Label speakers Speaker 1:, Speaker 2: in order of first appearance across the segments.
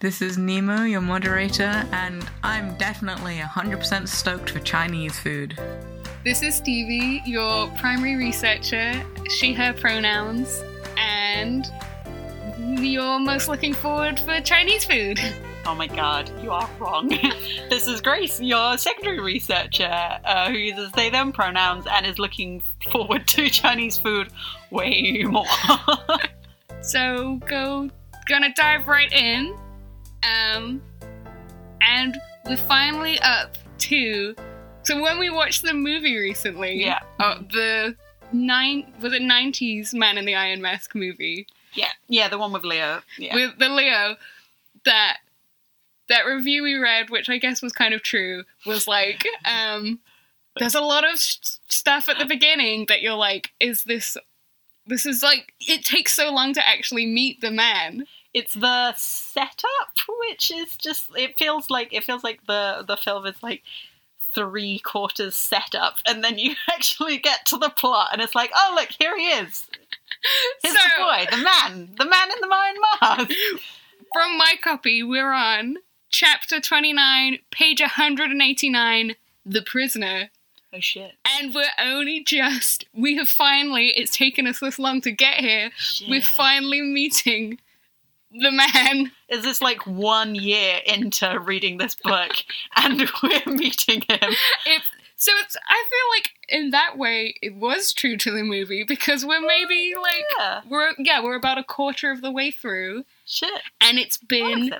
Speaker 1: This is Nemo, your moderator, and I'm definitely 100% stoked for Chinese food.
Speaker 2: This is Stevie, your primary researcher, she, her pronouns, and you're most looking forward for Chinese food.
Speaker 3: Oh my god, you are wrong. this is Grace, your secondary researcher, uh, who uses they them pronouns and is looking forward to Chinese food way more.
Speaker 2: so go gonna dive right in. Um and we're finally up to so when we watched the movie recently,
Speaker 3: Yeah.
Speaker 2: uh, the nine was it nineties Man in the Iron Mask movie
Speaker 3: yeah, yeah, the one with Leo. Yeah.
Speaker 2: with the Leo that that review we read, which I guess was kind of true, was like, um, there's a lot of stuff at the beginning that you're like, is this, this is like, it takes so long to actually meet the man.
Speaker 3: It's the setup which is just it feels like it feels like the the film is like three quarters setup and then you actually get to the plot and it's like oh look here he is. Here's
Speaker 2: so,
Speaker 3: the boy the man the man in the iron mask.
Speaker 2: From my copy, we're on chapter 29, page 189, The Prisoner.
Speaker 3: oh shit.
Speaker 2: And we're only just, we have finally, it's taken us this long to get here, we're finally meeting the man.
Speaker 3: is this like one year into reading this book and we're meeting him?
Speaker 2: It's so it's I feel like in that way it was true to the movie because we're maybe oh, like
Speaker 3: yeah.
Speaker 2: we're yeah, we're about a quarter of the way through.
Speaker 3: Shit.
Speaker 2: And it's been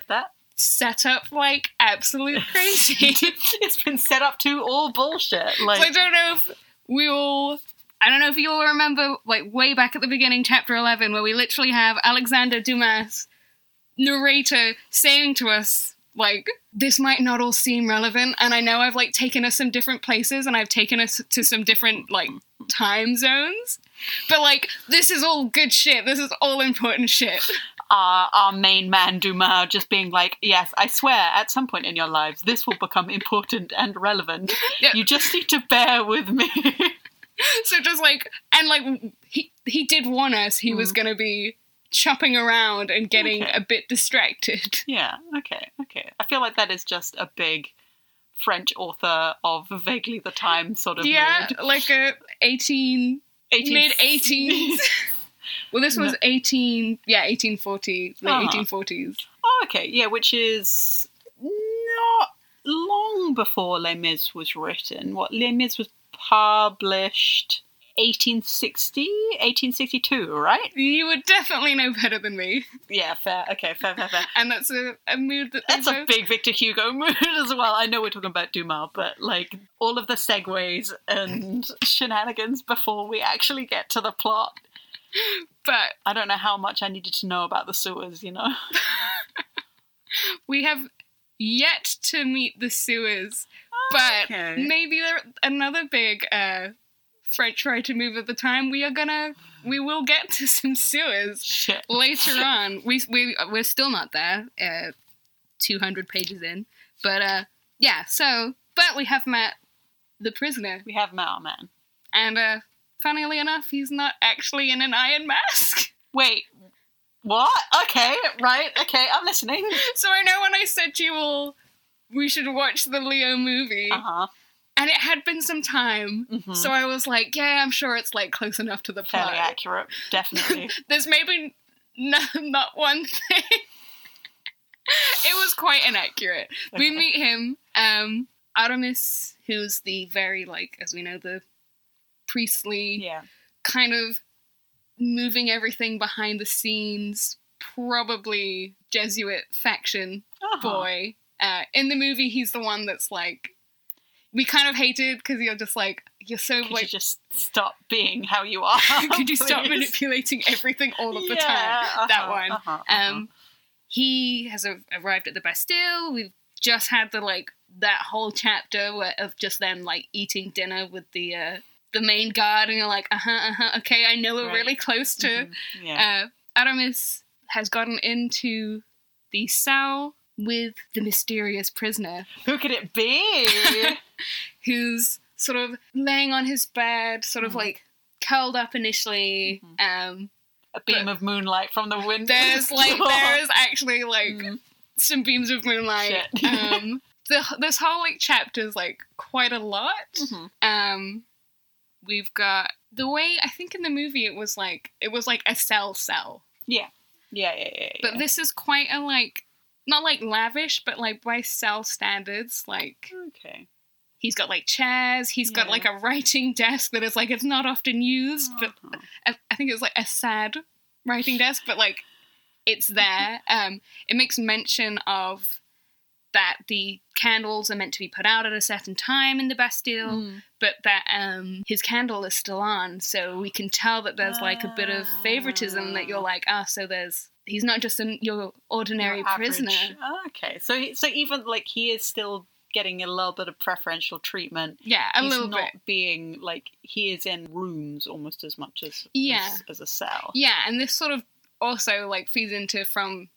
Speaker 2: set up like absolute crazy.
Speaker 3: it's been set up to all bullshit
Speaker 2: so
Speaker 3: like
Speaker 2: I don't know if we all I don't know if you all remember like way back at the beginning chapter 11 where we literally have Alexander Dumas narrator saying to us like this might not all seem relevant and I know I've like taken us some different places and I've taken us to some different like time zones but like this is all good shit this is all important shit
Speaker 3: our, our main man Dumas just being like, yes, I swear, at some point in your lives, this will become important and relevant.
Speaker 2: Yeah.
Speaker 3: You just need to bear with me.
Speaker 2: so just like and like he he did warn us he was mm. going to be chopping around and getting
Speaker 3: Okay.
Speaker 2: a bit distracted
Speaker 3: yeah, okay, okay. I feel like that is just a big French author of vaguely the time sort of
Speaker 2: yeah
Speaker 3: mood.
Speaker 2: like a 18
Speaker 3: 18
Speaker 2: mid 18s well this was
Speaker 3: No.
Speaker 2: 18 yeah 1840 late
Speaker 3: Uh-huh.
Speaker 2: 1840s
Speaker 3: Oh, okay, yeah, which is not long before Les Mis was written. What Les Mis was published 1860, 1862, right?
Speaker 2: you would definitely know better than me
Speaker 3: Yeah, fair. Okay, fair, fair, fair.
Speaker 2: and that's a, a mood that
Speaker 3: That's a big Victor Hugo mood as well. I know we're talking about Dumas, but like all of the segues and shenanigans before we actually get to the plot.
Speaker 2: but
Speaker 3: I don't know how much I needed to know about the sewers, you know?
Speaker 2: we have yet to meet the sewers but
Speaker 3: Okay.
Speaker 2: maybe there, another big uh, French writer move at the time. We are gonna, we will get to some sewers
Speaker 3: Shit.
Speaker 2: later on. We we we're still not there. Uh, Two hundred pages in, but uh, yeah. So, but we have met the prisoner,
Speaker 3: We have Mao Man.
Speaker 2: and uh, funnily enough, he's not actually in an iron mask.
Speaker 3: Wait, what? Okay, right, okay, I'm listening.
Speaker 2: So I know when I said to you all, we should watch the Leo movie,
Speaker 3: Uh huh.
Speaker 2: And it had been some time.
Speaker 3: Mhm.
Speaker 2: So I was like, yeah, I'm sure it's like close enough to the plot.
Speaker 3: Fairly accurate, definitely.
Speaker 2: There's maybe no, not one thing. it was quite inaccurate. We meet him, um, Aramis, who's the very like, as we know, the priestly
Speaker 3: yeah.
Speaker 2: kind of moving everything behind the scenes, probably Jesuit faction
Speaker 3: Uh-huh.
Speaker 2: boy. Uh, in the movie, he's the one that's like. We kind of hated because you're just like you're so
Speaker 3: Could
Speaker 2: like
Speaker 3: you just stop being how you are?
Speaker 2: could you stop manipulating everything all of the
Speaker 3: Yeah,
Speaker 2: time? that
Speaker 3: uh-huh,
Speaker 2: one.
Speaker 3: uh-huh, uh-huh.
Speaker 2: Um, he has a- arrived at the Bastille. We've just had the like that whole chapter where, of just them like eating dinner with the uh, the main guard, and you're like, uh huh, uh huh. Okay, I know we're
Speaker 3: Right.
Speaker 2: really close to.
Speaker 3: Mhm, yeah.
Speaker 2: Uh, Aramis has gotten into the cell with the mysterious prisoner,
Speaker 3: Who could it be?
Speaker 2: who's sort of laying on his bed, sort of
Speaker 3: Mhm.
Speaker 2: like curled up initially.
Speaker 3: Mhm.
Speaker 2: Um,
Speaker 3: a beam of moonlight from the window.
Speaker 2: there's like there is actually like
Speaker 3: Mhm.
Speaker 2: some beams of moonlight.
Speaker 3: Shit.
Speaker 2: um, the, this whole like chapter is like quite a lot.
Speaker 3: Mhm.
Speaker 2: Um, we've got the way I think in the movie it was like it was like a cell cell,
Speaker 3: Yeah, yeah, yeah, yeah.
Speaker 2: but this is quite a like not like lavish, but like by cell standards, like
Speaker 3: okay.
Speaker 2: He's got like chairs, he's got like a writing desk that is like it's not often used, but
Speaker 3: Uh-huh.
Speaker 2: I, I think it's like a sad writing desk, but like it's there. Um, it makes mention of that the candles are meant to be put out at a certain time in the Bastille,
Speaker 3: Mm.
Speaker 2: but that um, his candle is still on, so we can tell that there's like a bit of favoritism that you're like, ah, so there's he's not just an, your ordinary
Speaker 3: Your
Speaker 2: prisoner.
Speaker 3: Oh, okay, so he, so even like he is still getting a little bit of preferential treatment.
Speaker 2: Yeah, a
Speaker 3: He's
Speaker 2: little
Speaker 3: not
Speaker 2: bit.
Speaker 3: being like he is in rooms almost as much as
Speaker 2: Yeah.
Speaker 3: as, as a cell.
Speaker 2: Yeah, and this sort of also like feeds into from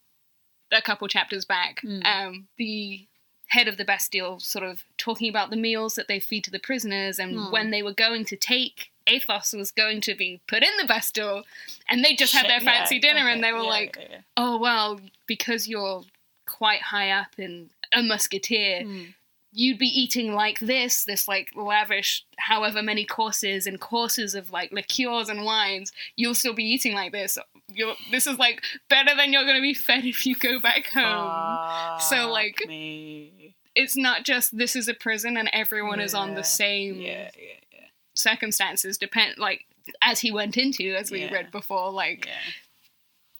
Speaker 2: a couple chapters back.
Speaker 3: Mm.
Speaker 2: Um, the head of the Bastille sort of talking about the meals that they feed to the prisoners, and
Speaker 3: Hmm.
Speaker 2: when they were going to take Athos was going to be put in the Bastille, and they just had their
Speaker 3: Shit, yeah,
Speaker 2: fancy dinner, and they were
Speaker 3: yeah,
Speaker 2: like,
Speaker 3: yeah.
Speaker 2: "Oh well, because you're quite high up in a musketeer."
Speaker 3: Mm.
Speaker 2: You'd be eating like this, this like lavish, however many courses and courses of like liqueurs and wines, you'll still be eating like this. You're, this is like better than you're going to be fed if you go back home. So, like-
Speaker 3: me.
Speaker 2: It's not just this is a prison and everyone is on the same
Speaker 3: Yeah, yeah, yeah,
Speaker 2: circumstances. Depend like as he went into, as we
Speaker 3: Yeah.
Speaker 2: read before, like
Speaker 3: yeah.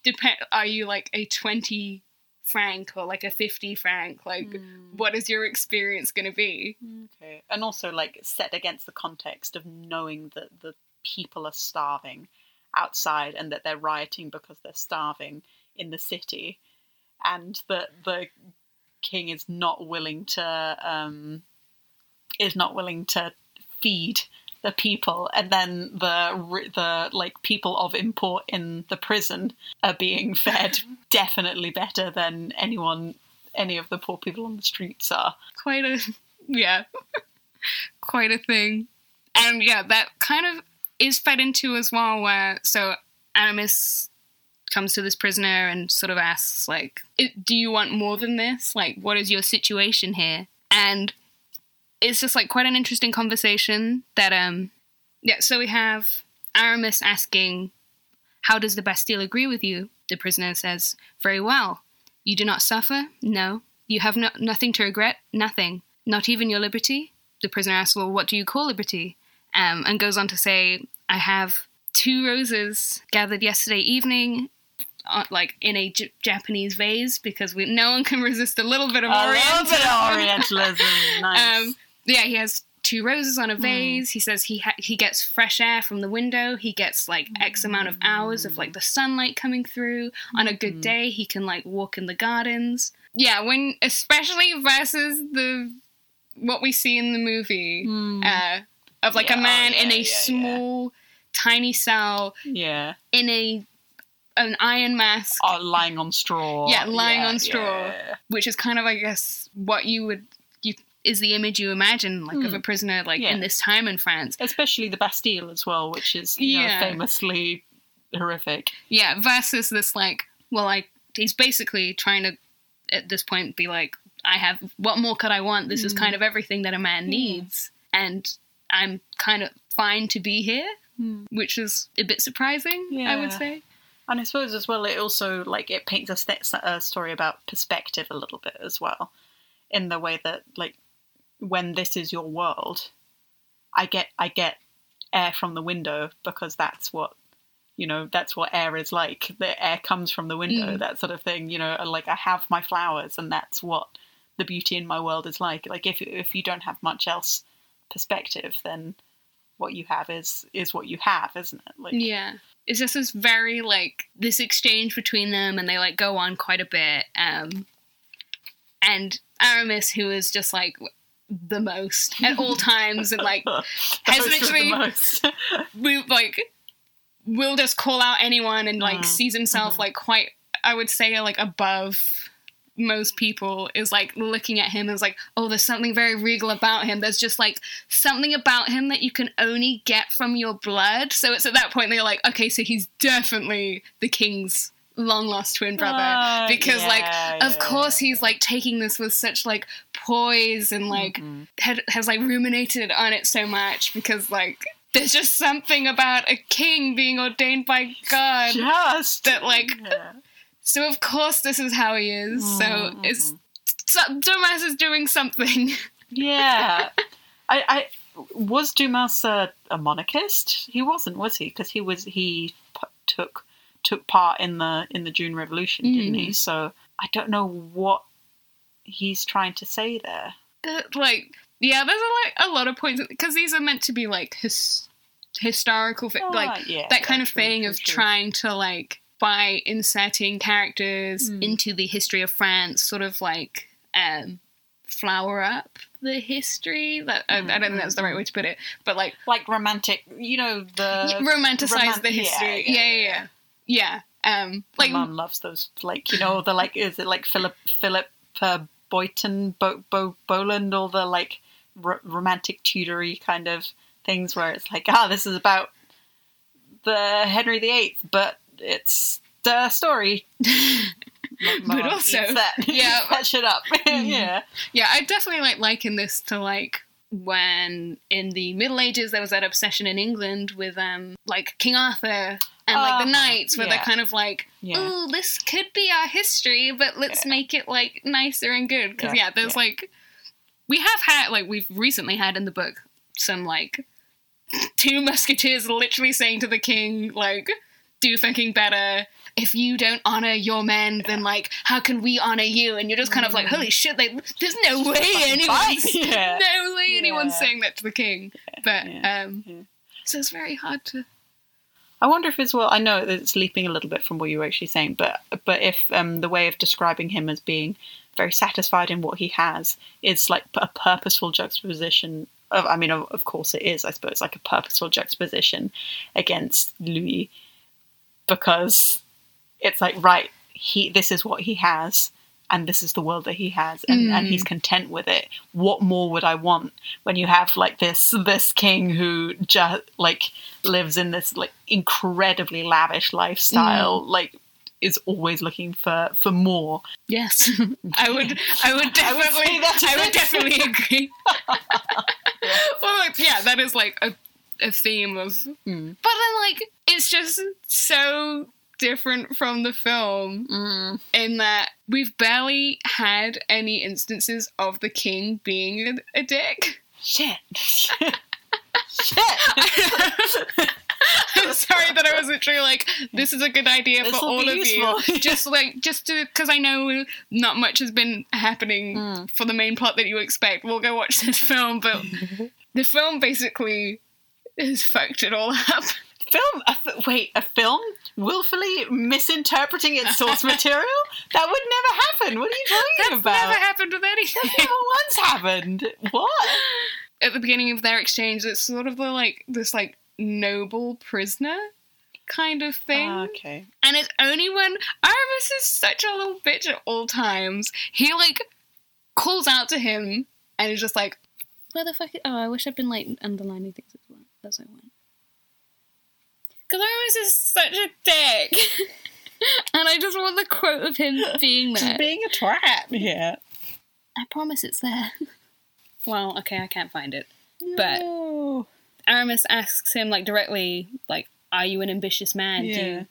Speaker 2: depend. Are you like a twenty franc or like a fifty franc? Like,
Speaker 3: Mm.
Speaker 2: what is your experience going to be?
Speaker 3: Okay, and also like set against the context of knowing that the people are starving outside and that they're rioting because they're starving in the city, and that the king is not willing to um, is not willing to feed the people, and then the the like people of import in the prison are being fed definitely better than anyone any of the poor people on the streets are.
Speaker 2: quite a yeah. Quite a thing. And yeah that kind of is fed into as well where so Aramis comes to this prisoner and sort of asks like do you want more than this? Like what is your situation here? And it's just like quite an interesting conversation that um yeah so we have aramis asking how does the bastille agree with you the prisoner says very well you do not suffer no you have no- nothing to regret? Nothing. Not even your liberty? The prisoner asks, Well, what do you call liberty? Um, and goes on to say, I have two roses gathered yesterday evening, uh, like in a J- Japanese vase, because we, no one can resist a little bit of
Speaker 3: A
Speaker 2: Orientalism.
Speaker 3: little bit of Orientalism. Nice.
Speaker 2: Um, yeah, he has two roses on a vase. He says he ha- he gets fresh air from the window. He gets like X amount of hours of like the sunlight coming through. On a good
Speaker 3: Mhm.
Speaker 2: day, he can like walk in the gardens. Yeah, when especially versus the what we see in the movie
Speaker 3: Hmm.
Speaker 2: uh, of like
Speaker 3: Yeah,
Speaker 2: a
Speaker 3: oh,
Speaker 2: man in a
Speaker 3: yeah, yeah.
Speaker 2: small, tiny cell
Speaker 3: yeah.
Speaker 2: in a an iron mask,
Speaker 3: Oh, lying on straw.
Speaker 2: Yeah, lying on straw.
Speaker 3: yeah.
Speaker 2: which is kind of I guess what you would you is the image you imagine like of
Speaker 3: Hmm.
Speaker 2: a prisoner like
Speaker 3: Yeah.
Speaker 2: in this time in France.
Speaker 3: Especially the Bastille as well, which is you
Speaker 2: Yeah.
Speaker 3: know, famously horrific.
Speaker 2: Yeah, versus this like well like he's basically trying to at this point be like I have what more could I want? This is
Speaker 3: Mm.
Speaker 2: kind of everything that a man
Speaker 3: Yeah.
Speaker 2: needs and I'm kind of fine to be here, which is a bit surprising, I would say.
Speaker 3: And I suppose as well, it also like it paints a, st- a story about perspective a little bit as well, in the way that like when this is your world, I get I get air from the window because that's what you know that's what air is like. The air comes from the window,
Speaker 2: Mm.
Speaker 3: that sort of thing. You know, like I have my flowers, and that's what the beauty in my world is like. Like if if you don't have much else perspective, then what you have is is what you have, isn't it? Like
Speaker 2: Yeah. It's just this very like this exchange between them and they like go on quite a bit. Um and Aramis who is just like the most at all times and like has literally- we like will just call out anyone and like
Speaker 3: Mhm.
Speaker 2: sees himself
Speaker 3: Mhm.
Speaker 2: like quite I would say like above most people is like looking at him as like oh there's something very regal about him there's just like something about him that you can only get from your blood so it's at that point that you're like okay so he's definitely the king's long lost twin brother
Speaker 3: Uh,
Speaker 2: because like of
Speaker 3: yeah,
Speaker 2: course
Speaker 3: yeah.
Speaker 2: he's like taking this with such like poise and like
Speaker 3: Mhm.
Speaker 2: had, has like ruminated on it so much because like there's just something about a king being ordained by God
Speaker 3: just
Speaker 2: that, like,
Speaker 3: yeah.
Speaker 2: so of course this is how he is so
Speaker 3: Mhm,
Speaker 2: it's so, Dumas is doing something
Speaker 3: yeah. I, I was Dumas a, a monarchist? He wasn't, was he? Because he was he p- took took part in the in the June Revolution, didn't he? So I don't know what he's trying to say there.
Speaker 2: But, like yeah there's a, like a lot of points because these are meant to be like his, historical fi- like
Speaker 3: Ah, yeah,
Speaker 2: that kind of
Speaker 3: true,
Speaker 2: thing
Speaker 3: true,
Speaker 2: of
Speaker 3: true.
Speaker 2: trying to like by inserting characters
Speaker 3: Mm.
Speaker 2: into the history of France, sort of like um, flower up the history. That I, I don't think that's the right way to put it, but like
Speaker 3: like romantic, you know the
Speaker 2: romanticize
Speaker 3: roman-
Speaker 2: the history.
Speaker 3: yeah,
Speaker 2: Yeah, yeah,
Speaker 3: yeah.
Speaker 2: yeah. Um,
Speaker 3: My
Speaker 2: like
Speaker 3: mum loves those, like you know, the like is it like Philip Philip uh, Boyton Bo, Bo, Boland, all the like r- romantic Tudory kind of things where it's like, ah, this is about the Henry VIII, but it's the story.
Speaker 2: But also-
Speaker 3: that,
Speaker 2: yeah.
Speaker 3: that shit up. yeah,
Speaker 2: Yeah, I definitely like liken this to like when in the Middle Ages there was that obsession in England with um like King Arthur and like the
Speaker 3: Uh-huh,
Speaker 2: knights where
Speaker 3: yeah.
Speaker 2: they're kind of like,
Speaker 3: yeah.
Speaker 2: oh, this could be our history, but let's
Speaker 3: Yeah.
Speaker 2: make it like nicer and good. Because
Speaker 3: Yeah,
Speaker 2: yeah, there's
Speaker 3: yeah.
Speaker 2: like we have had like we've recently had in the book some like two musketeers literally saying to the king like do thinking better if you don't honor your men then like how can we honor you and you're just kind of like
Speaker 3: Mm.
Speaker 2: holy shit like there's no way anyone's
Speaker 3: Yeah.
Speaker 2: no way anyone's saying that to the king but
Speaker 3: Yeah.
Speaker 2: um
Speaker 3: Yeah.
Speaker 2: so it's very hard to
Speaker 3: I wonder if as well. I know that it's leaping a little bit from what you were actually saying, but but if um, the way of describing him as being very satisfied in what he has is like a purposeful juxtaposition. Of, I mean, of, of course it is. I suppose like a purposeful juxtaposition against Louis, because it's like right, he this is what he has. And this is the world that he has, and, and
Speaker 2: Mm.
Speaker 3: he's content with it. What more would I want when you have like this this king who just like lives in this like incredibly lavish lifestyle like is always looking for for more
Speaker 2: yes i would i would
Speaker 3: I would
Speaker 2: definitely
Speaker 3: that
Speaker 2: i would definitely agree well like, yeah that is like a, a theme of
Speaker 3: Mm.
Speaker 2: but then like it's just so different from the film
Speaker 3: Mm.
Speaker 2: in that we've barely had any instances of the king being a, a dick.
Speaker 3: shit shit
Speaker 2: I'm sorry that I wasn't sure. Like, this is a good idea for
Speaker 3: This'll
Speaker 2: all of
Speaker 3: useful.
Speaker 2: you. Just like, just to, because I know not much has been happening
Speaker 3: Mm.
Speaker 2: for the main plot that you expect. We'll go watch this film, but the film basically has fucked it all up.
Speaker 3: Film a wait a film willfully misinterpreting its source material that would never happen what are you talking
Speaker 2: That's
Speaker 3: about That's
Speaker 2: never happened with anything.
Speaker 3: never once happened what
Speaker 2: At the beginning of their exchange, it's sort of the like this like noble prisoner kind of thing.
Speaker 3: Ah, okay
Speaker 2: And it's only when Aramis is such a little bitch at all times, he like calls out to him and is just like, Where the fuck is- Oh, I wish I'd been like underlining things as well. As I went. Because Aramis is such a dick. and I just want the quote of him being there.
Speaker 3: just being a twat yeah
Speaker 2: I promise it's there. well, okay, I can't find it. But-
Speaker 3: No.
Speaker 2: Aramis asks him like directly, like, "Are you an ambitious man? Do
Speaker 3: Yeah.
Speaker 2: you,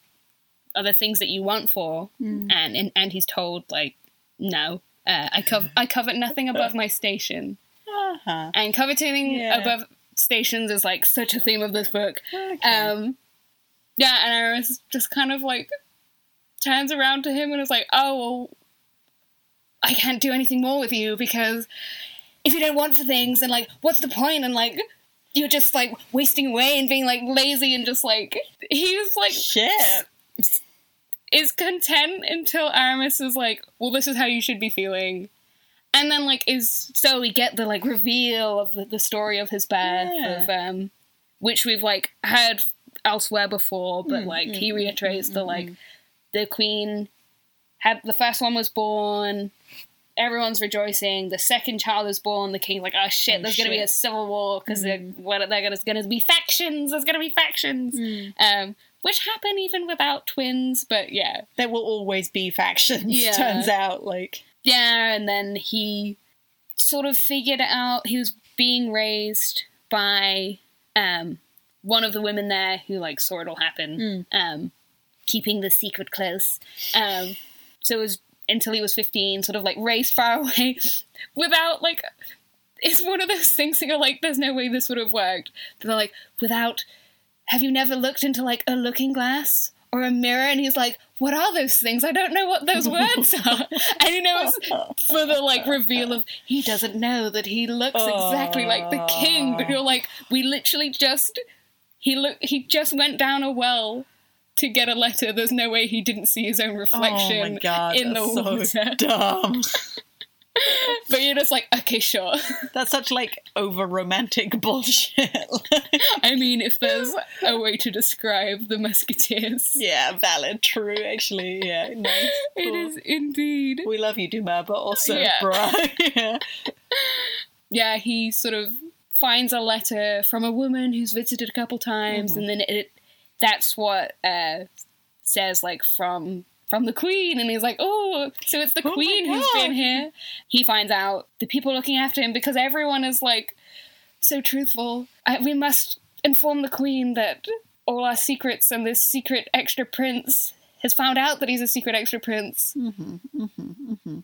Speaker 2: are there things that you want for?"
Speaker 3: Mm.
Speaker 2: And and, and he's told like, "No, uh, I covet I covet nothing above my station."
Speaker 3: uh-huh.
Speaker 2: And coveting
Speaker 3: Yeah.
Speaker 2: above stations is like such a theme of this book.
Speaker 3: okay.
Speaker 2: Um, yeah, and Aramis just kind of like turns around to him and is like, "Oh, well, I can't do anything more with you because if you don't want for things, then like, what's the point?" And like, you're just like wasting away and being like lazy and just like he's like
Speaker 3: shit
Speaker 2: is content until Aramis is like, "Well, this is how you should be feeling." And then, like, is so we get the like reveal of the, the story of his birth,
Speaker 3: Yeah.
Speaker 2: of um, which we've like heard elsewhere before, but
Speaker 3: Mm,
Speaker 2: like
Speaker 3: mm,
Speaker 2: he
Speaker 3: mm,
Speaker 2: reiterates
Speaker 3: mm,
Speaker 2: the
Speaker 3: mm,
Speaker 2: like
Speaker 3: mm.
Speaker 2: the queen had the first one was born, everyone's rejoicing. The second child is born. The king's like, oh shit,
Speaker 3: Oh,
Speaker 2: there's gonna be a civil war because they're
Speaker 3: Mm.
Speaker 2: what they're gonna, gonna be factions. There's gonna be factions.
Speaker 3: Mm.
Speaker 2: Um, which happen even without twins, but yeah.
Speaker 3: There will always be factions,
Speaker 2: Yeah.
Speaker 3: turns out. Like,
Speaker 2: Yeah, and then he sort of figured out he was being raised by um, one of the women there who like saw it all happen, um, keeping the secret close. Um, so it was until he was fifteen, sort of like raised far away, without like. It's one of those things that you're like, there's no way this would have worked. But they're like, without. Have you never looked into like a looking glass or a mirror? And he's like, what are those things? I don't know what those words are. And you know, it's for the like reveal of he doesn't know that he looks exactly like the king. But you're like, we literally just he look he just went down a well to get a letter. There's no way he didn't see his own reflection
Speaker 3: oh my god,
Speaker 2: in the water.
Speaker 3: so dumb.
Speaker 2: But you're just like, okay, sure.
Speaker 3: That's such like over romantic bullshit.
Speaker 2: I mean, if there's a way to describe the Musketeers,
Speaker 3: yeah, valid, true. Actually, yeah, nice.
Speaker 2: it
Speaker 3: cool.
Speaker 2: is indeed.
Speaker 3: We love you, Dumas, but also,
Speaker 2: Yeah.
Speaker 3: bruh. yeah.
Speaker 2: yeah, he sort of finds a letter from a woman who's visited a couple times, mm-hmm. and then it that's what uh, says like from from the queen, and he's like, oh, so it's the
Speaker 3: Oh
Speaker 2: queen who's been here. He finds out the people looking after him because everyone is like so truthful. I, we must inform the queen that all our secrets and this secret extra prince has found out that he's a secret extra prince. Mm-hmm, mm-hmm,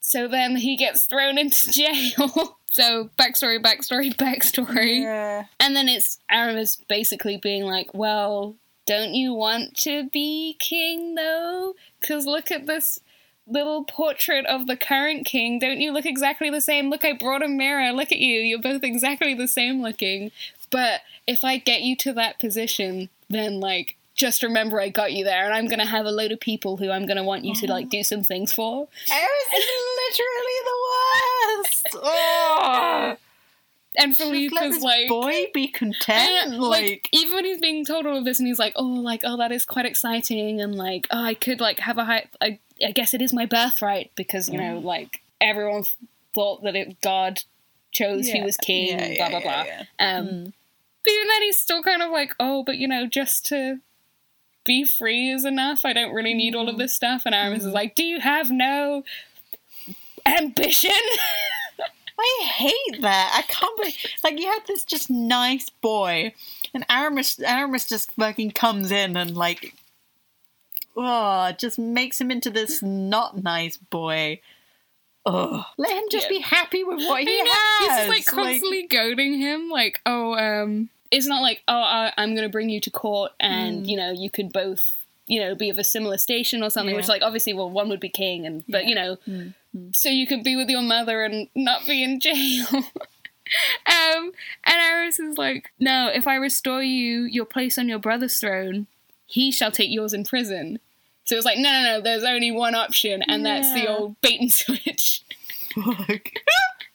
Speaker 2: so then he gets thrown into jail. So backstory, backstory, backstory.
Speaker 3: Yeah.
Speaker 2: And then it's Aramis basically being like, well, don't you want to be king though? Because look at this little portrait of the current king. Don't you look exactly the same? Look, I brought a mirror. Look at you. You're both exactly the same looking. But if I get you to that position, then like, just remember I got you there, and I'm gonna have a load of people who I'm gonna want you to like oh. do some things for.
Speaker 3: Eris is literally the. Oh.
Speaker 2: And Philippe is like,
Speaker 3: boy be content.
Speaker 2: Yeah,
Speaker 3: like,
Speaker 2: like even when he's being told all of this and he's like oh like oh that is quite exciting and like oh i could like have a high i, I guess it is my birthright because you know like everyone thought that it god chose who
Speaker 3: Yeah,
Speaker 2: was king
Speaker 3: yeah, yeah,
Speaker 2: blah blah blah um
Speaker 3: Mm.
Speaker 2: but even then he's still kind of like oh but you know just to be free is enough i don't really need
Speaker 3: Mm.
Speaker 2: all of this stuff and aramis is like do you have no ambition
Speaker 3: I hate that. I can't believe like you had this just nice boy, and Aramis Aramis just fucking comes in and like, oh, just makes him into this not nice boy. Oh, let him just
Speaker 2: Yeah.
Speaker 3: be happy with what he
Speaker 2: I know,
Speaker 3: has.
Speaker 2: He's just like constantly goading him, like, oh, um, it's not like, oh, I, I'm going to bring you to court, and
Speaker 3: Mm.
Speaker 2: you know, you could both, you know, be of a similar station or something.
Speaker 3: Yeah.
Speaker 2: Which, like, obviously, well, one would be king, and but
Speaker 3: Yeah.
Speaker 2: you know,
Speaker 3: Mm,
Speaker 2: so you could be with your mother and not be in jail. um, and Aramis is like, no, if I restore you your place on your brother's throne, he shall take yours in prison. So it's like, no, no, no. There's only one option, and that's the old bait and switch.
Speaker 3: Fuck.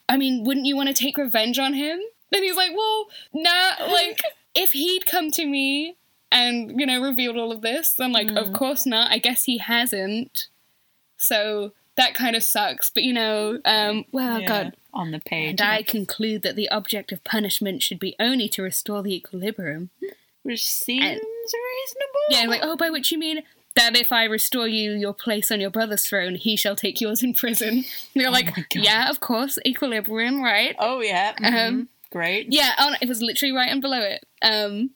Speaker 2: I mean, wouldn't you want to take revenge on him? And he's like, well, nah, like, if he'd come to me and, you know, revealed all of this, then, like, of course not. I guess he hasn't. So that kind of sucks. But, you know, um, well,
Speaker 3: Yeah,
Speaker 2: God.
Speaker 3: on the page,
Speaker 2: And I conclude that the object of punishment should be only to restore the equilibrium.
Speaker 3: which seems
Speaker 2: and-
Speaker 3: reasonable.
Speaker 2: Yeah, like, oh, by which you mean that if I restore you your place on your brother's throne, he shall take yours in prison. And you're like, yeah, of course, equilibrium, right?
Speaker 3: Oh yeah, mhm,
Speaker 2: Um,
Speaker 3: great.
Speaker 2: Yeah, oh, it was literally right and below it. Um,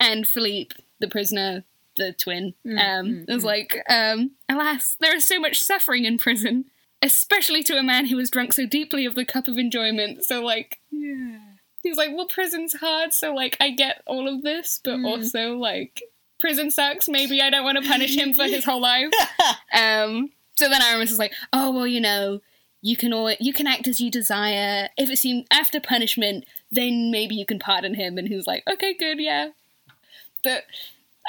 Speaker 2: and Philippe, the prisoner, the twin, um, was like, um, alas, there is so much suffering in prison, especially to a man who has drunk so deeply of the cup of enjoyment. So, like,
Speaker 3: Yeah.
Speaker 2: he's like, well, prison's hard, so, like, I get all of this, but also, like, prison sucks. Maybe I don't want to punish him for his whole life. Um, so then Aramis is like, oh well, you know, you can always, you can act as you desire. If it seems after punishment, then maybe you can pardon him. And he's like, okay, good, yeah. But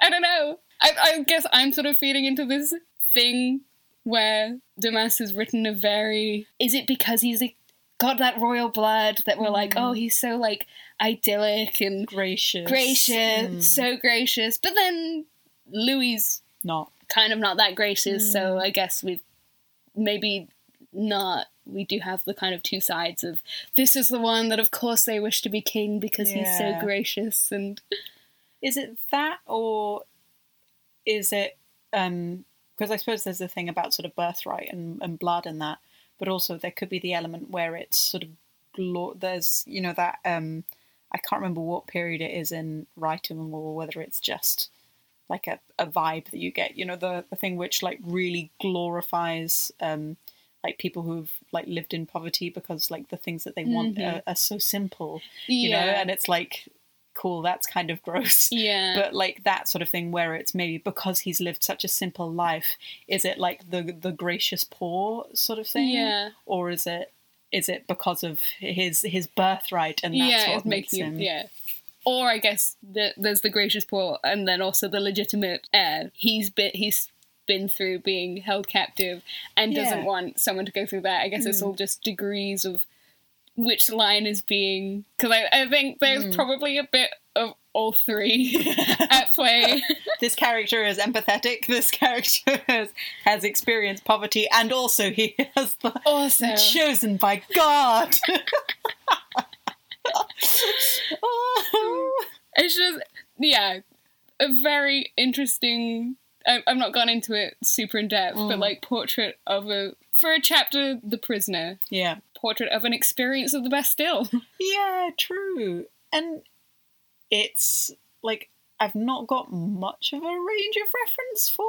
Speaker 2: I don't know. I, I guess I'm sort of feeding into this thing where Dumas has written a very. Is it because he's got that royal blood that we're like, oh, he's so like idyllic and
Speaker 3: Gracious.
Speaker 2: gracious,
Speaker 3: Mm,
Speaker 2: so gracious. But then Louis
Speaker 3: not.
Speaker 2: kind of not that gracious, so I guess we've maybe not. We do have the kind of two sides of this is the one that, of course, they wish to be king because he's so gracious and
Speaker 3: Is it that or is it um because I suppose there's a thing about sort of birthright and, and blood and that, but also there could be the element where it's sort of glo- there's you know that um I can't remember what period it is in writing or whether it's just like a, a vibe that you get you know the the thing which like really glorifies um like people who've like lived in poverty because like the things that they want
Speaker 2: Mhm.
Speaker 3: are, are so simple you know and it's like cool that's kind of gross
Speaker 2: yeah,
Speaker 3: but like that sort of thing where it's maybe because he's lived such a simple life is it like the the gracious poor sort of thing
Speaker 2: yeah,
Speaker 3: or is it is it because of his his birthright and that's
Speaker 2: yeah.
Speaker 3: what makes him
Speaker 2: it, yeah. Or I guess the, there's the gracious poor, and then also the legitimate heir. He's been he's been through being held captive and doesn't want someone to go through that. I guess it's
Speaker 3: Mm.
Speaker 2: all just degrees of which line is being because I, I think there's
Speaker 3: Mm.
Speaker 2: probably a bit of all three at play.
Speaker 3: this character is empathetic this character has, has experienced poverty and also he has the
Speaker 2: also,
Speaker 3: chosen by god Oh.
Speaker 2: it's just yeah, a very interesting. I, I've not gone into it super in depth, but
Speaker 3: Mm.
Speaker 2: like portrait of a for a chapter, the prisoner
Speaker 3: yeah
Speaker 2: portrait of an experience of the Bastille.
Speaker 3: Yeah, true. And it's like I've not got much of a range of reference for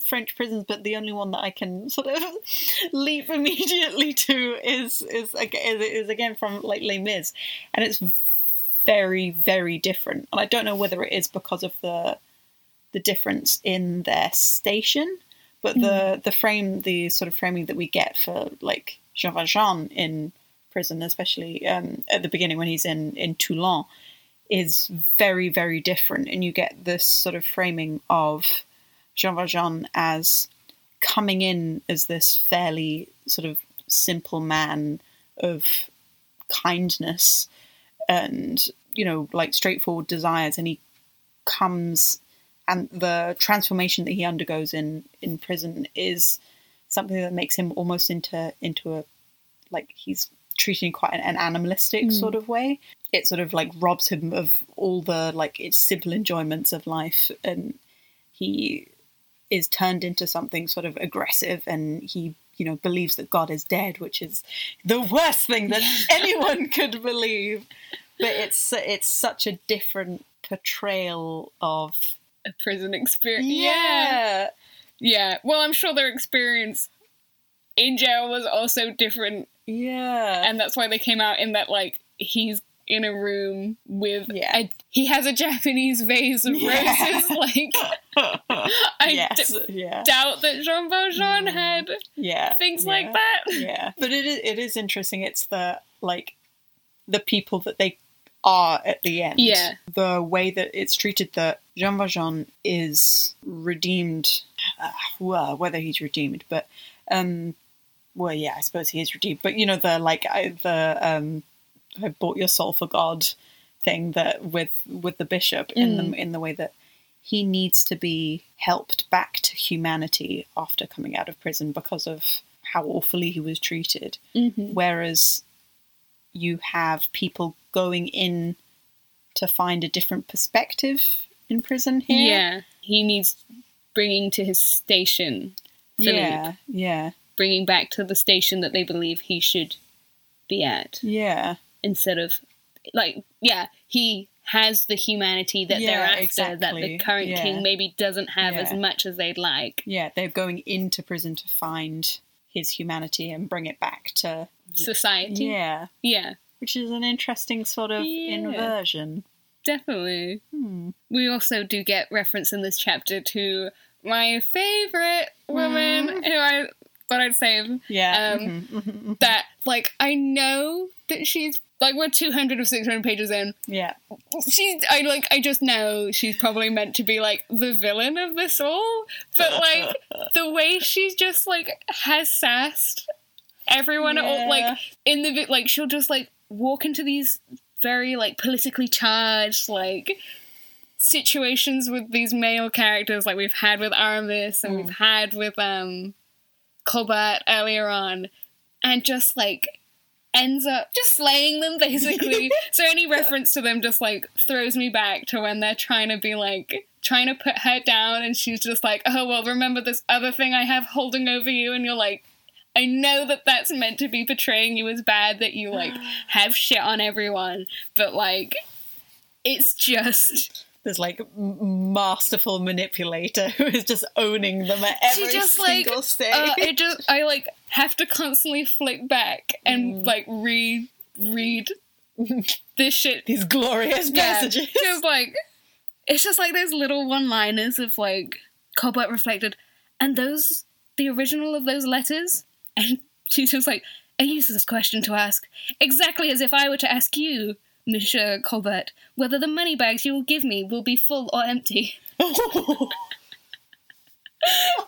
Speaker 3: French prisons, but the only one that I can sort of leap immediately to is is is, is again from like Les Mis, and it's very very different. And I don't know whether it is because of the the difference in their station, but the the frame the sort of framing that we get for like Jean Valjean in prison, especially um, at the beginning when he's in in Toulon, is very very different, and you get this sort of framing of Jean Valjean as coming in as this fairly sort of simple man of kindness and you know like straightforward desires, and he comes and the transformation that he undergoes in in prison is something that makes him almost into into a like he's treating quite an, an animalistic
Speaker 2: Mm.
Speaker 3: sort of way. It sort of like robs him of all the like its simple enjoyments of life and he is turned into something sort of aggressive and he you know believes that god is dead which is the worst thing that anyone could believe. But it's it's such a different portrayal of
Speaker 2: a prison experience.
Speaker 3: yeah
Speaker 2: Yeah. Well, I'm sure their experience in jail was also different,
Speaker 3: yeah
Speaker 2: and that's why they came out in that like he's in a room with
Speaker 3: Yeah.
Speaker 2: a, he has a Japanese vase of
Speaker 3: Yeah.
Speaker 2: roses. Like I
Speaker 3: yes
Speaker 2: d-
Speaker 3: yeah
Speaker 2: doubt that Jean Valjean
Speaker 3: Mm.
Speaker 2: had
Speaker 3: yeah
Speaker 2: things
Speaker 3: yeah.
Speaker 2: like that.
Speaker 3: yeah but it is, it is interesting it's the like the people that they are at the end
Speaker 2: Yeah.
Speaker 3: the way that it's treated that jean valjean is redeemed uh, well whether he's redeemed but um well yeah i suppose he is redeemed but you know the like I, the um i bought your soul for god thing that with with the bishop in the in the way that he needs to be helped back to humanity after coming out of prison because of how awfully he was treated.
Speaker 2: Mm-hmm.
Speaker 3: Whereas you have people going in to find a different perspective in prison here.
Speaker 2: Yeah, he needs bringing to his station,
Speaker 3: yeah, yeah,
Speaker 2: bringing back to the station that they believe he should be at,
Speaker 3: yeah,
Speaker 2: instead of like yeah, he has the humanity that they're
Speaker 3: Yeah,
Speaker 2: after that the current
Speaker 3: Yeah.
Speaker 2: king maybe doesn't have as much as they'd like.
Speaker 3: yeah. They're going into prison to find his humanity and bring it back to
Speaker 2: Society,
Speaker 3: yeah,
Speaker 2: yeah,
Speaker 3: which is an interesting sort of
Speaker 2: Yeah.
Speaker 3: inversion.
Speaker 2: definitely.
Speaker 3: Hmm.
Speaker 2: We also do get reference in this chapter to my favorite woman,
Speaker 3: Mm.
Speaker 2: who I thought I'd save.
Speaker 3: Yeah.
Speaker 2: Um,
Speaker 3: mhm, mhm, mhm.
Speaker 2: That like I know that she's like we're two hundred of six hundred pages in.
Speaker 3: Yeah.
Speaker 2: she's I like I just know she's probably meant to be like the villain of this all, but like the way she's just like has sassed everyone at all, like in the like she'll just like walk into these very like politically charged like situations with these male characters like we've had with Aramis and
Speaker 3: Mm.
Speaker 2: we've had with um Colbert earlier on and just like ends up just slaying them basically. so any reference to them just like throws me back to when they're trying to be like trying to put her down, and she's just like, "Oh well, remember this other thing I have holding over you," and you're like. I know that that's meant to be portraying you as bad, that you like have shit on everyone, but like, it's just
Speaker 3: This like masterful manipulator who is just owning them at every
Speaker 2: she just like
Speaker 3: single stage.
Speaker 2: uh, it just I like have to constantly flick back and
Speaker 3: Mm.
Speaker 2: like read read this shit
Speaker 3: These glorious
Speaker 2: Yeah,
Speaker 3: messages.
Speaker 2: Just like it's just like those little one-liners of like Colbert reflected, and those the original of those letters, and she's just like a useless question to ask, exactly as if I were to ask you, Monsieur Colbert, whether the money bags you will give me will be full or empty.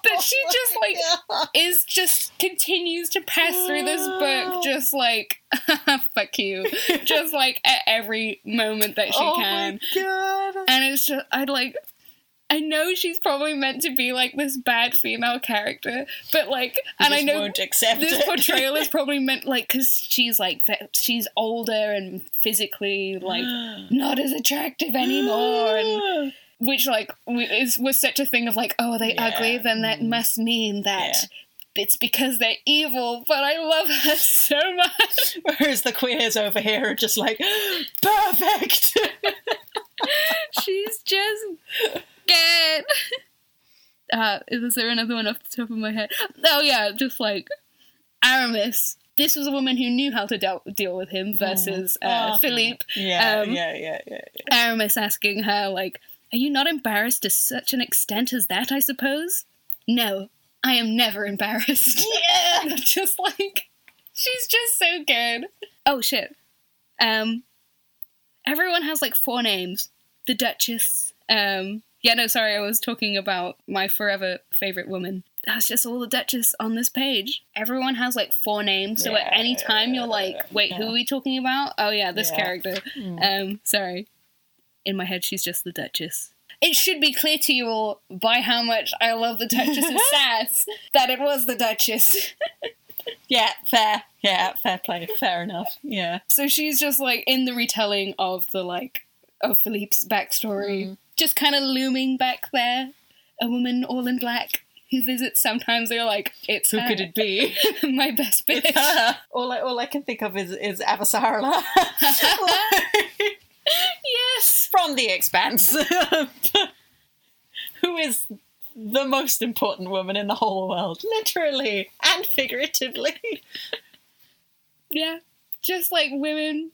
Speaker 2: But she just like is just continues to pass through this book just like fuck you just like at every moment that she
Speaker 3: oh
Speaker 2: can
Speaker 3: my god.
Speaker 2: and it's just i'd like i know she's probably meant to be like this bad female character but like and i know this
Speaker 3: it.
Speaker 2: portrayal is probably meant like because she's like she's older and physically like not as attractive anymore and which like is was such a thing of like oh are they
Speaker 3: Yeah.
Speaker 2: ugly then that
Speaker 3: Mm.
Speaker 2: must mean that
Speaker 3: Yeah.
Speaker 2: it's because they're evil but i love her so much
Speaker 3: Whereas the queers over here are just like, perfect.
Speaker 2: she's just uh is there another one off the top of my head oh yeah just like aramis this was a woman who knew how to deal deal with him versus uh,
Speaker 3: Oh.
Speaker 2: philippe
Speaker 3: yeah,
Speaker 2: Um,
Speaker 3: yeah, yeah, yeah, yeah.
Speaker 2: Aramis asking her, like, Are you not embarrassed to such an extent as that, I suppose? No, I am never embarrassed.
Speaker 3: Yeah.
Speaker 2: just like, she's just so good. Oh, shit. Um, everyone has like four names. The Duchess. Um, yeah, no, sorry, I was talking about my forever favorite woman. That's just all the Duchess on this page. Everyone has like four names, so at
Speaker 3: Yeah,
Speaker 2: any time you're like, wait, who are we talking about? Oh, yeah, this
Speaker 3: Yeah.
Speaker 2: character.
Speaker 3: Mm.
Speaker 2: Um, sorry. In my head, she's just the Duchess. It should be clear to you all by how much I love the Duchess's sass that it was the Duchess.
Speaker 3: Yeah, fair. Yeah, fair play. Fair enough. Yeah.
Speaker 2: so she's just like in the retelling of the like of Philippe's backstory,
Speaker 3: Mm.
Speaker 2: Just kind of looming back there. A woman all in black who visits. Sometimes they're like, "It's
Speaker 3: Who
Speaker 2: her,
Speaker 3: could it be?
Speaker 2: my best bitch."
Speaker 3: It's her. All I, all I can think of is, is Avasarala.
Speaker 2: yes.
Speaker 3: From The Expanse. Who is the most important woman in the whole world, literally and figuratively.
Speaker 2: Yeah. Just like women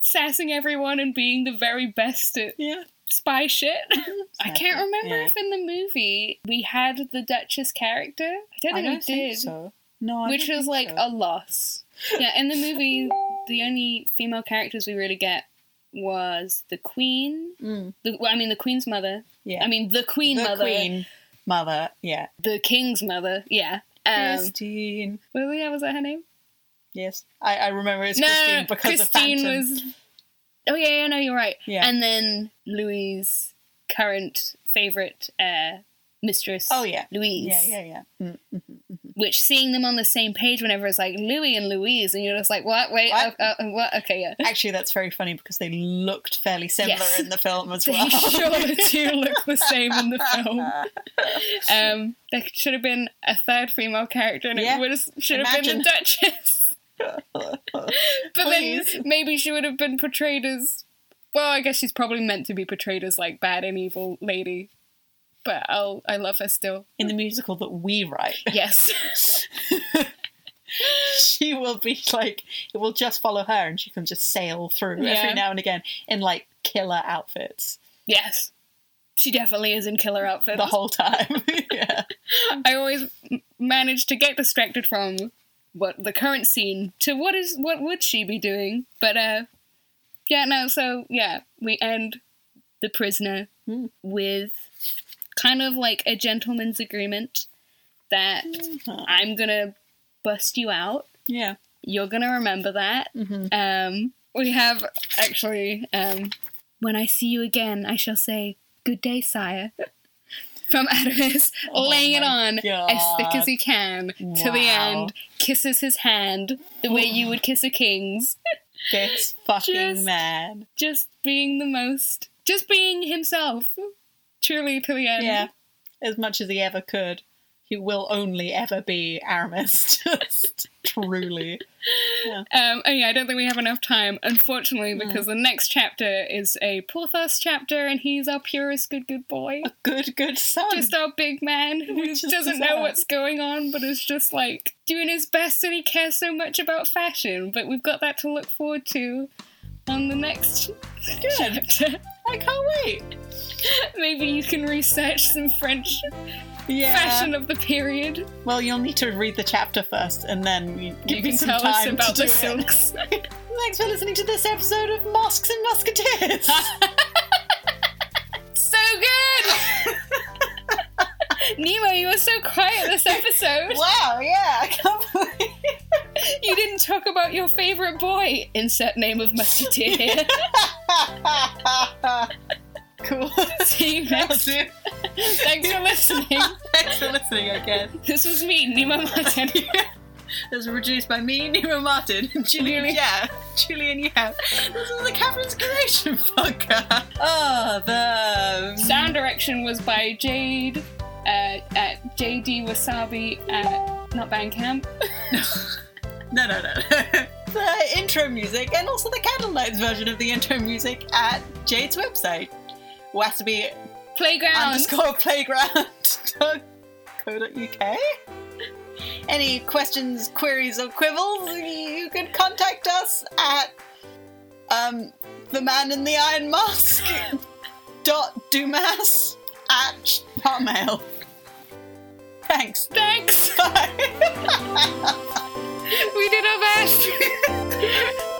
Speaker 2: sassing everyone and being the very best at
Speaker 3: Yeah.
Speaker 2: Spy shit. I can't remember
Speaker 3: Yeah.
Speaker 2: if in the movie we had the Duchess character. I don't think
Speaker 3: I
Speaker 2: we
Speaker 3: don't think
Speaker 2: did.
Speaker 3: so. No, I
Speaker 2: which was like
Speaker 3: so.
Speaker 2: a loss. Yeah, in the movie, the only female characters we really get was the Queen.
Speaker 3: Mm,
Speaker 2: The, well, I mean, the Queen's mother.
Speaker 3: yeah.
Speaker 2: I mean, the Queen
Speaker 3: the
Speaker 2: mother.
Speaker 3: Queen Mother. Yeah.
Speaker 2: The King's mother. Yeah. Um,
Speaker 3: Christine.
Speaker 2: well, yeah, was that her name?
Speaker 3: Yes, I, I remember it's
Speaker 2: no,
Speaker 3: Christine because
Speaker 2: Christine
Speaker 3: of Phantom.
Speaker 2: was. Oh yeah, yeah, no, you're right.
Speaker 3: Yeah.
Speaker 2: And then Louis' current favorite uh, mistress.
Speaker 3: Oh yeah.
Speaker 2: Louise.
Speaker 3: Yeah, yeah, yeah. Mm, mm.
Speaker 2: Which seeing them on the same page whenever it's like Louis and Louise, and you're just like, what? Wait,
Speaker 3: What?
Speaker 2: Uh, uh, what? Okay, yeah.
Speaker 3: Actually, that's very funny because they looked fairly similar
Speaker 2: Yes.
Speaker 3: in the film as well.
Speaker 2: sure do look the same in the film. Um, there should have been a third female character, and
Speaker 3: Yeah.
Speaker 2: it would have should have been the Duchess. but
Speaker 3: Please.
Speaker 2: then maybe she would have been portrayed as. Well, I guess she's probably meant to be portrayed as like bad and evil lady. But I'll I love her still.
Speaker 3: in the musical that we write,
Speaker 2: Yes.
Speaker 3: she will be like it will just follow her, and she can just sail through
Speaker 2: Yeah.
Speaker 3: every now and again in like killer outfits
Speaker 2: yes. She definitely is in killer outfits.
Speaker 3: the whole time. yeah.
Speaker 2: I always manage to get distracted from what the current scene to what is what would she be doing. But uh yeah, no, so yeah, we end the prisoner
Speaker 3: Hmm.
Speaker 2: with kind of like a gentleman's agreement that I'm gonna bust you out.
Speaker 3: Yeah.
Speaker 2: You're gonna remember that.
Speaker 3: hmm
Speaker 2: Um, we have actually, um, when I see you again, I shall say, Good day, sire. From Aramis,
Speaker 3: Oh
Speaker 2: laying it on as thick as he can to the end, kisses his hand the way you would kiss a king's.
Speaker 3: This fucking
Speaker 2: Just-
Speaker 3: man.
Speaker 2: Just being the most, just being himself. truly to the end.
Speaker 3: Yeah, as much as he ever could. He will only ever be Aramis. Just truly.
Speaker 2: Um, oh yeah, I don't think we have enough time, unfortunately, because the next chapter is a Porthos chapter, and he's our purest good good boy.
Speaker 3: A good, good son.
Speaker 2: Just our big man who
Speaker 3: is
Speaker 2: doesn't know what's going on, but is just like doing his best, and he cares so much about fashion. But we've got that to look forward to on the next chapter.
Speaker 3: I can't wait.
Speaker 2: Maybe you can research some French
Speaker 3: Yeah.
Speaker 2: fashion of the period.
Speaker 3: Well, you'll need to read the chapter first, and then you give
Speaker 2: you
Speaker 3: me
Speaker 2: can
Speaker 3: some
Speaker 2: tell
Speaker 3: time
Speaker 2: us about
Speaker 3: to do it.
Speaker 2: silks.
Speaker 3: Thanks for listening to this episode of Mosques and Musketeers.
Speaker 2: so good! Nemo, you were so quiet this episode.
Speaker 3: wow, yeah, I can't believe.
Speaker 2: You didn't talk about your favorite boy. Insert name of musketeer.
Speaker 3: Cool.
Speaker 2: See you next. Thanks for listening.
Speaker 3: Thanks for listening again.
Speaker 2: This was me, Nima Martin.
Speaker 3: It was produced by me, Nima Martin, and Julian? Yeah. Julian Yeah. This is the Catherine's Creation podcast. Oh, the.
Speaker 2: Um, sound direction was by Jade uh, uh at JD Wasabi at not Bandcamp.
Speaker 3: No, no, no. No. The intro music and also the Candlelights version of the intro music at Jade's website. Wasabi
Speaker 2: Playground
Speaker 3: underscore playground.co.uk. Any questions, queries, or quibbles, you can contact us at um, the man in the iron mask dot dumas at hotmail. Thanks.
Speaker 2: Thanks.
Speaker 3: Bye. we did our best.